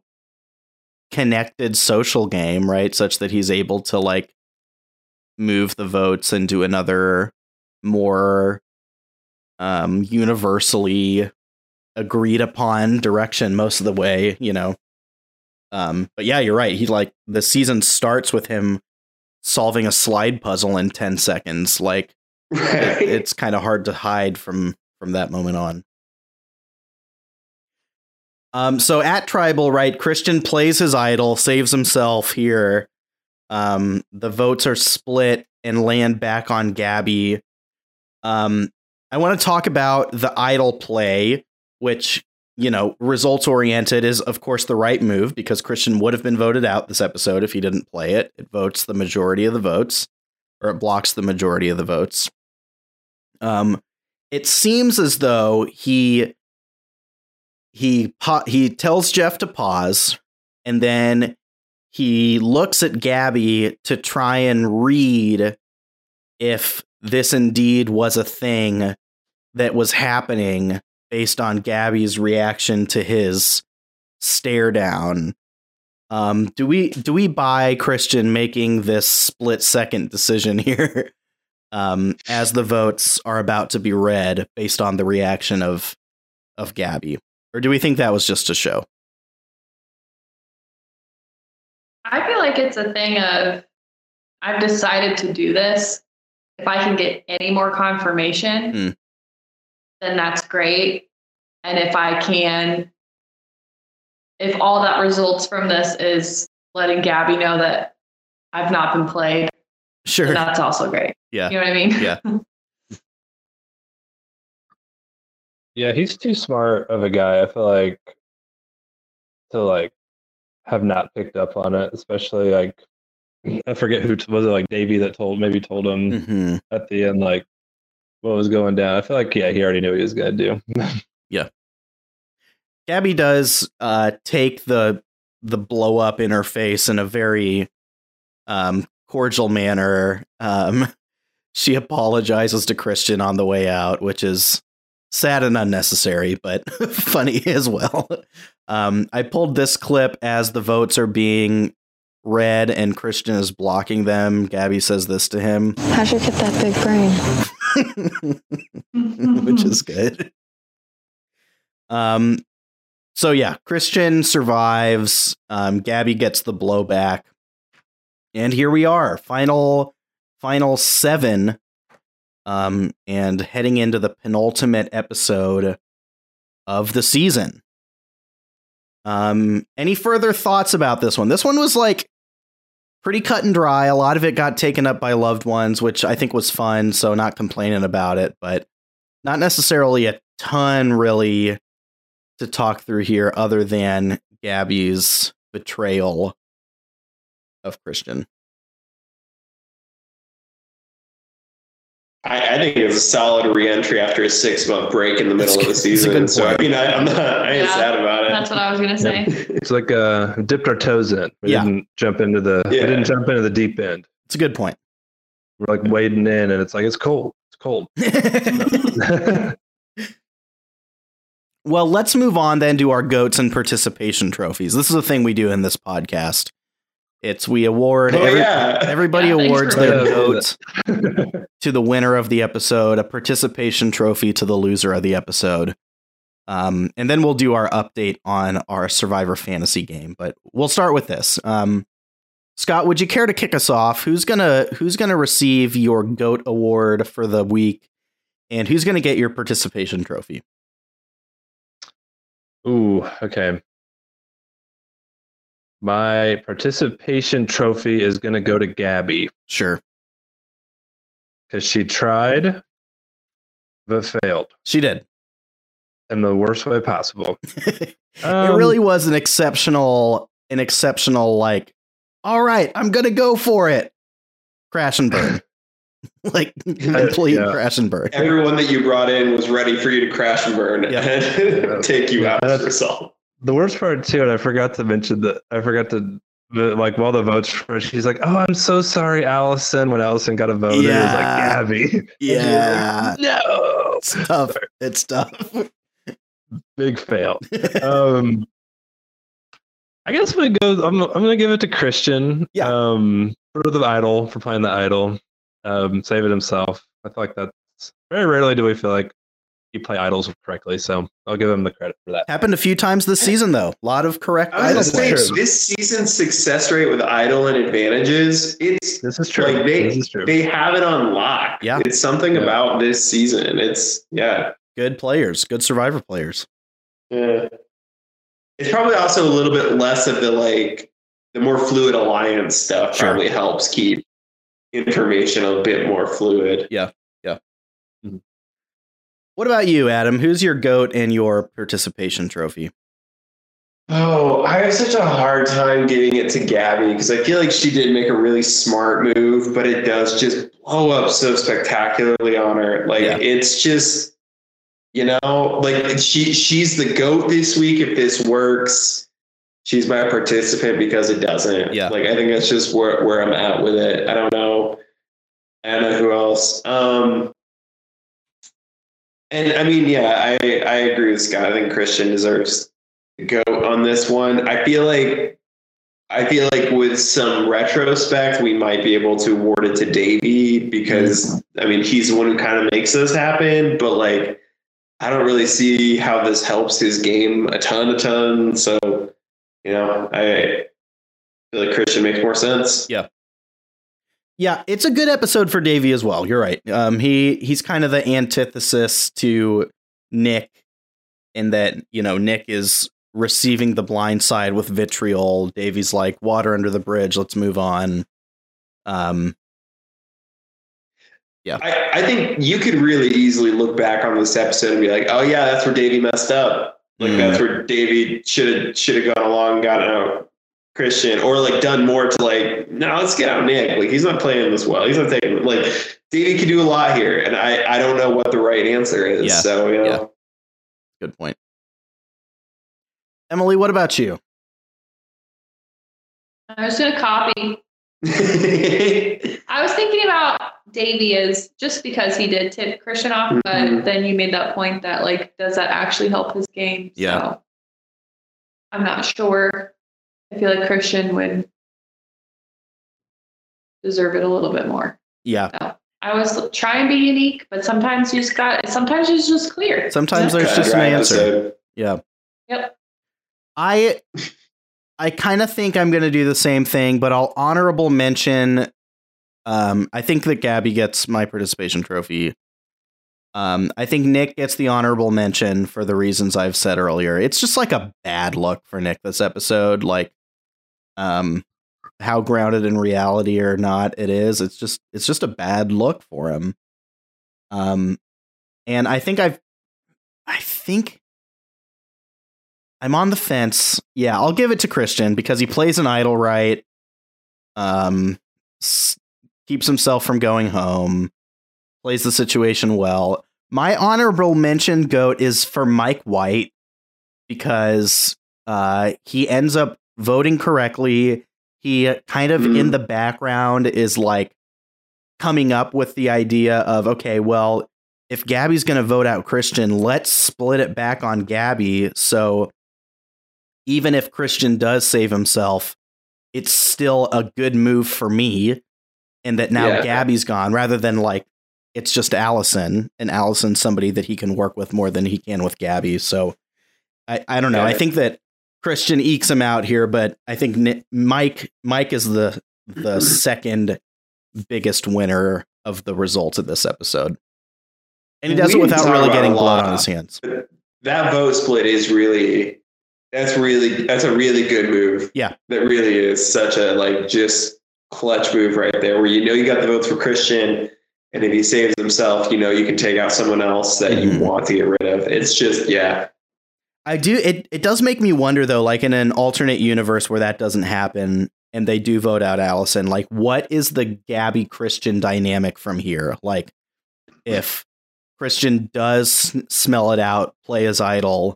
connected social game, right? Such that he's able to like move the votes into another more um universally agreed upon direction most of the way, you know. Um but yeah, you're right. He like the season starts with him solving a slide puzzle in 10 seconds like *laughs* Right. it- it's kind of hard to hide from from that moment on. Um, so at tribal, right, Christian plays his idol, saves himself here. Um, the votes are split and land back on Gabby. Um, I want to talk about the idol play, which you know, results oriented is of course the right move because Christian would have been voted out this episode if he didn't play it. It votes the majority of the votes. or it blocks the majority of the votes. Um, it seems as though he he he tells Jeff to pause, and then he looks at Gabby to try and read if this indeed was a thing that was happening based on Gabby's reaction to his stare down. Um, do we do we buy Christian making this split second decision *laughs* here um, as the votes are about to be read based on the reaction of of Gabby, or do we think that was just a show? I feel like it's a thing of I've decided to do this. If I can get any more confirmation, Hmm. Then that's great. And if I can, if all that results from this is letting Gabby know that I've not been played, Sure. then that's also great. Yeah. You know what I mean? Yeah. *laughs* Yeah, he's too smart of a guy. I feel like to like have not picked up on it, especially like I forget who t- was it like Davie that told maybe told him hmm at the end like what was going down. I feel like yeah, he already knew what he was gonna do. *laughs* Yeah. Gabby does uh, take the the blow up in her face in a very um, cordial manner. Um, *laughs* she apologizes to Christian on the way out, which is sad and unnecessary, but *laughs* funny as well. Um, I pulled this clip as the votes are being read and Christian is blocking them. Gabby says this to him, How'd you get that big brain? *laughs* which is good. Um, so yeah, Christian survives. Um, Gabby gets the blowback, and here we are, final, final seven, um, and heading into the penultimate episode of the season. Um, any further thoughts about this one? This one was like pretty cut and dry. A lot of it got taken up by loved ones, which I think was fun. So not complaining about it, but not necessarily a ton really to talk through here other than Gabby's betrayal of Christian. I, I think it was a solid re-entry after a six-month break in the middle That's of the good- that's a season. good So I point. mean, I, I'm not. I ain't Yeah, sad about it. That's what I was gonna say. It's like uh dipped our toes in. We Yeah. didn't jump into the yeah. we didn't jump into the deep end. It's a good point. We're like wading in and it's like it's cold. It's cold. *laughs* *laughs* well, let's move on then to our goats and participation trophies. This is a thing we do in this podcast. It's we award Oh, every, yeah. everybody Yeah, awards their that. goat *laughs* to the winner of the episode, a participation trophy to the loser of the episode. Um, and then we'll do our update on our Survivor fantasy game. But we'll start with this. Um, Scott, would you care to kick us off? Who's gonna Who's gonna receive your goat award for the week, and who's gonna get your participation trophy? Ooh, okay. My participation trophy is going to go to Gabby Sure, because she tried but failed she did. in the worst way possible. *laughs* it Um, really was an exceptional, an exceptional like. All right, I'm gonna go for it. Crash and burn, *laughs* like *laughs* complete Yeah. crash and burn. Everyone that you brought in was ready for you to crash and burn Yeah. and take you out That's- as a result. The worst part too, and I forgot to mention that I forgot to the- like while the votes were, she's like, "Oh, I'm so sorry, Alison." When Alison got a vote, it was Yeah. *laughs* like Gabby. Yeah, no, it's tough. It's tough. big fail. *laughs* um, I guess I'm gonna go. I'm, I'm gonna give it to Christian. Yeah. Um, for the idol for playing the idol, um, save it himself. I feel like that's very rarely do we feel like he play idols correctly. So I'll give him the credit for that. Happened a few times this season, though. A lot of correct I was say, this season's success rate with idol and advantages, it's This is true. like they this is true. they have it on lock. Yeah. It's something Yeah. about this season. It's yeah. Good players, good survivor players. Yeah. It's probably also a little bit less of the like the more fluid alliance stuff Sure. probably helps keep information a bit more fluid. What about you, Adam? Who's your goat and your participation trophy? Oh, I have such a hard time giving it to Gabby because I feel like she did make a really smart move, but it does just blow up so spectacularly on her. Like Yeah. it's just, you know, like she she's the goat this week. If this works, she's my participant because it doesn't. Yeah. Like I think that's just where where I'm at with it. I don't know. I don't know who else. Um, and I mean, yeah, I I agree with Scott. I think Christian deserves to go on this one. I feel like I feel like with some retrospect, we might be able to award it to Davie because I mean he's the one who kind of makes this happen, but like I don't really see how this helps his game a ton, a ton. So you know, I feel like Christian makes more sense. Yeah, it's a good episode for Davie as well. You're right. Um, he he's kind of the antithesis to Nick, in that you know Nick is receiving the blind side with vitriol. Davie's like water under the bridge. Let's move on. Um, I, I think you could really easily look back on this episode and be like, oh yeah, that's where Davie messed up. Like Mm. that's where Davey should have should have gone along and gotten out Christian, or like done more to like, no, let's get out Nick. Like he's not playing this well. He's not taking like Davie can do a lot here, and I I don't know what the right answer is. Yeah. So you Yeah. good point. Emily, what about you? I was gonna copy. *laughs* I was thinking about Davie as just because he did tip Christian off, but Mhm. then you made that point that like, does that actually help his game? Yeah. So, I'm not sure. I feel like Christian would deserve it a little bit more. Yeah, So I was trying to be unique, but sometimes you just got. Sometimes it's just clear. sometimes there's just an answer. Yeah. Yep. I I kind of think I'm going to do the same thing, but I'll honorable mention. Um, I think that Gabby gets my participation trophy. Um, I think Nick gets the honorable mention for the reasons I've said earlier. It's just like a bad look for Nick this episode. Like, um, how grounded in reality or not it is. It's just it's just a bad look for him. Um, and I think I've, I think I'm on the fence. Yeah, I'll give it to Christian because he plays an idol right. Um, s- keeps himself from going home. Plays the situation well. My honorable mention goat is for Mike White because uh, he ends up voting correctly. He kind of Mm. in the background is like coming up with the idea of okay, well, if Gabby's going to vote out Christian, let's split it back on Gabby. So even if Christian does save himself, it's still a good move for me. And that now Yeah. Gabby's gone rather than like it's just Alison and Alison's somebody that he can work with more than he can with Gabby. So I, I don't know. I think that Christian ekes him out here, but I think Ni- Mike Mike is the the *clears throat* second biggest winner of the results of this episode. And he does We it without really getting blood on his hands. that vote split is really that's really that's a really good move. Yeah. That really is such a like just clutch move right there where you know you got the votes for Christian and if he saves himself, you know you can take out someone else that Mhm. you want to get rid of. It's just yeah. I do it it does make me wonder though, like in an alternate universe where that doesn't happen and they do vote out Alison, like what is the Gabby Christian dynamic from here? Like if Christian does smell it out, play his idol,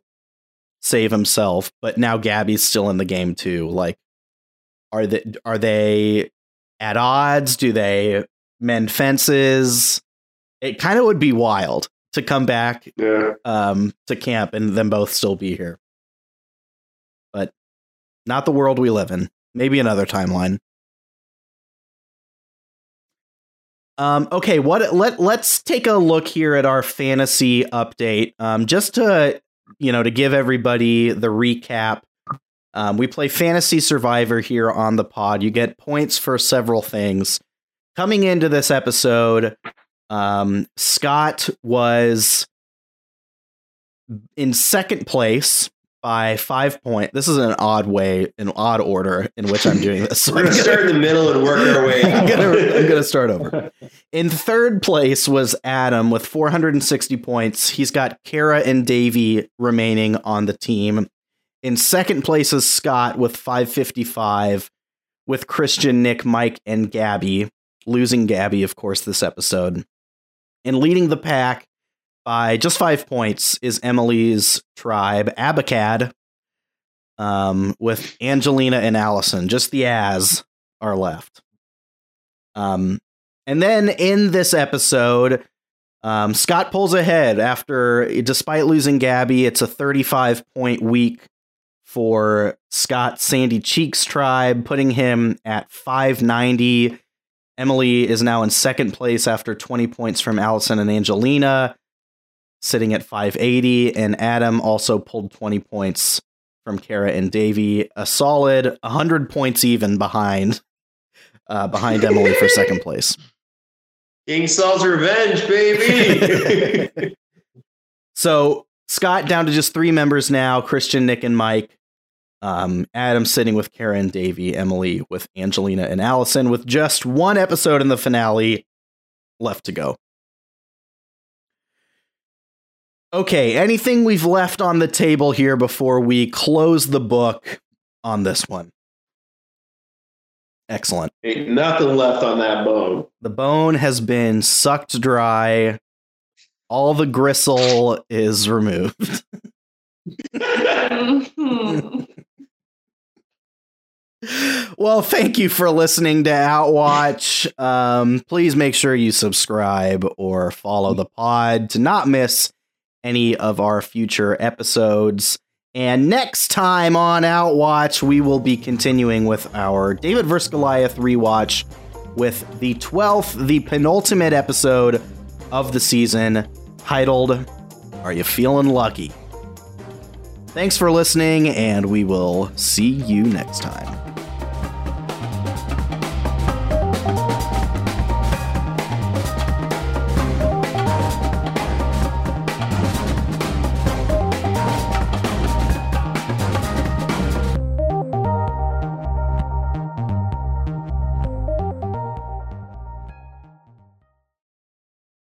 save himself, but now Gabby's still in the game too. Like are they are they at odds? Do they mend fences? It kind of would be wild to come back Yeah. um, to camp and them both still be here. But not the world we live in. Maybe another timeline. Um, okay, what let let's take a look here at our fantasy update. Um, just to you know to give everybody the recap. Um, we play Fantasy Survivor here on the pod. You get points for several things. Coming into this episode, um, Scott was in second place by five point. This is an odd way, an odd order in which I'm doing this. We're I'm gonna start in the middle and work our way *laughs* I'm gonna, I'm gonna start over. In third place was Adam with 460 points. He's got Kara and Davie remaining on the team. In second place is Scott with 555, with Christian, Nick, Mike, and Gabby. Losing Gabby, of course, this episode. And leading the pack by just five points is Emily's tribe, Abacad, um, with Angelina and Alison. Just the as are left. Um, and then in this episode, um, Scott pulls ahead after, despite losing Gabby, it's a 35 point week for Scott Sandy Cheeks tribe, putting him at 590. Emily is now in second place after 20 points from Alison and Angelina, sitting at 580. And Adam also pulled 20 points from Kara and Davie, a solid 100 points even behind uh, behind Emily for second place. King Saul's revenge, baby. *laughs* so Scott down to just three members now: Christian, Nick, and Mike. Um, Adam sitting with Karen, Davie, Emily with Angelina and Alison, with just one episode in the finale left to go. Okay, anything we've left on the table here before we close the book on this one? Excellent. Ain't nothing left on that bone. The bone has been sucked dry. All the gristle is removed. *laughs* *laughs* *laughs* well, thank you for listening to Outwatch. Um, please make sure you subscribe or follow the pod to not miss any of our future episodes. And next time on Outwatch, we will be continuing with our David vs. Goliath rewatch with the 12th, the penultimate episode of the season, titled Are You Feeling Lucky? Thanks for listening, and we will see you next time.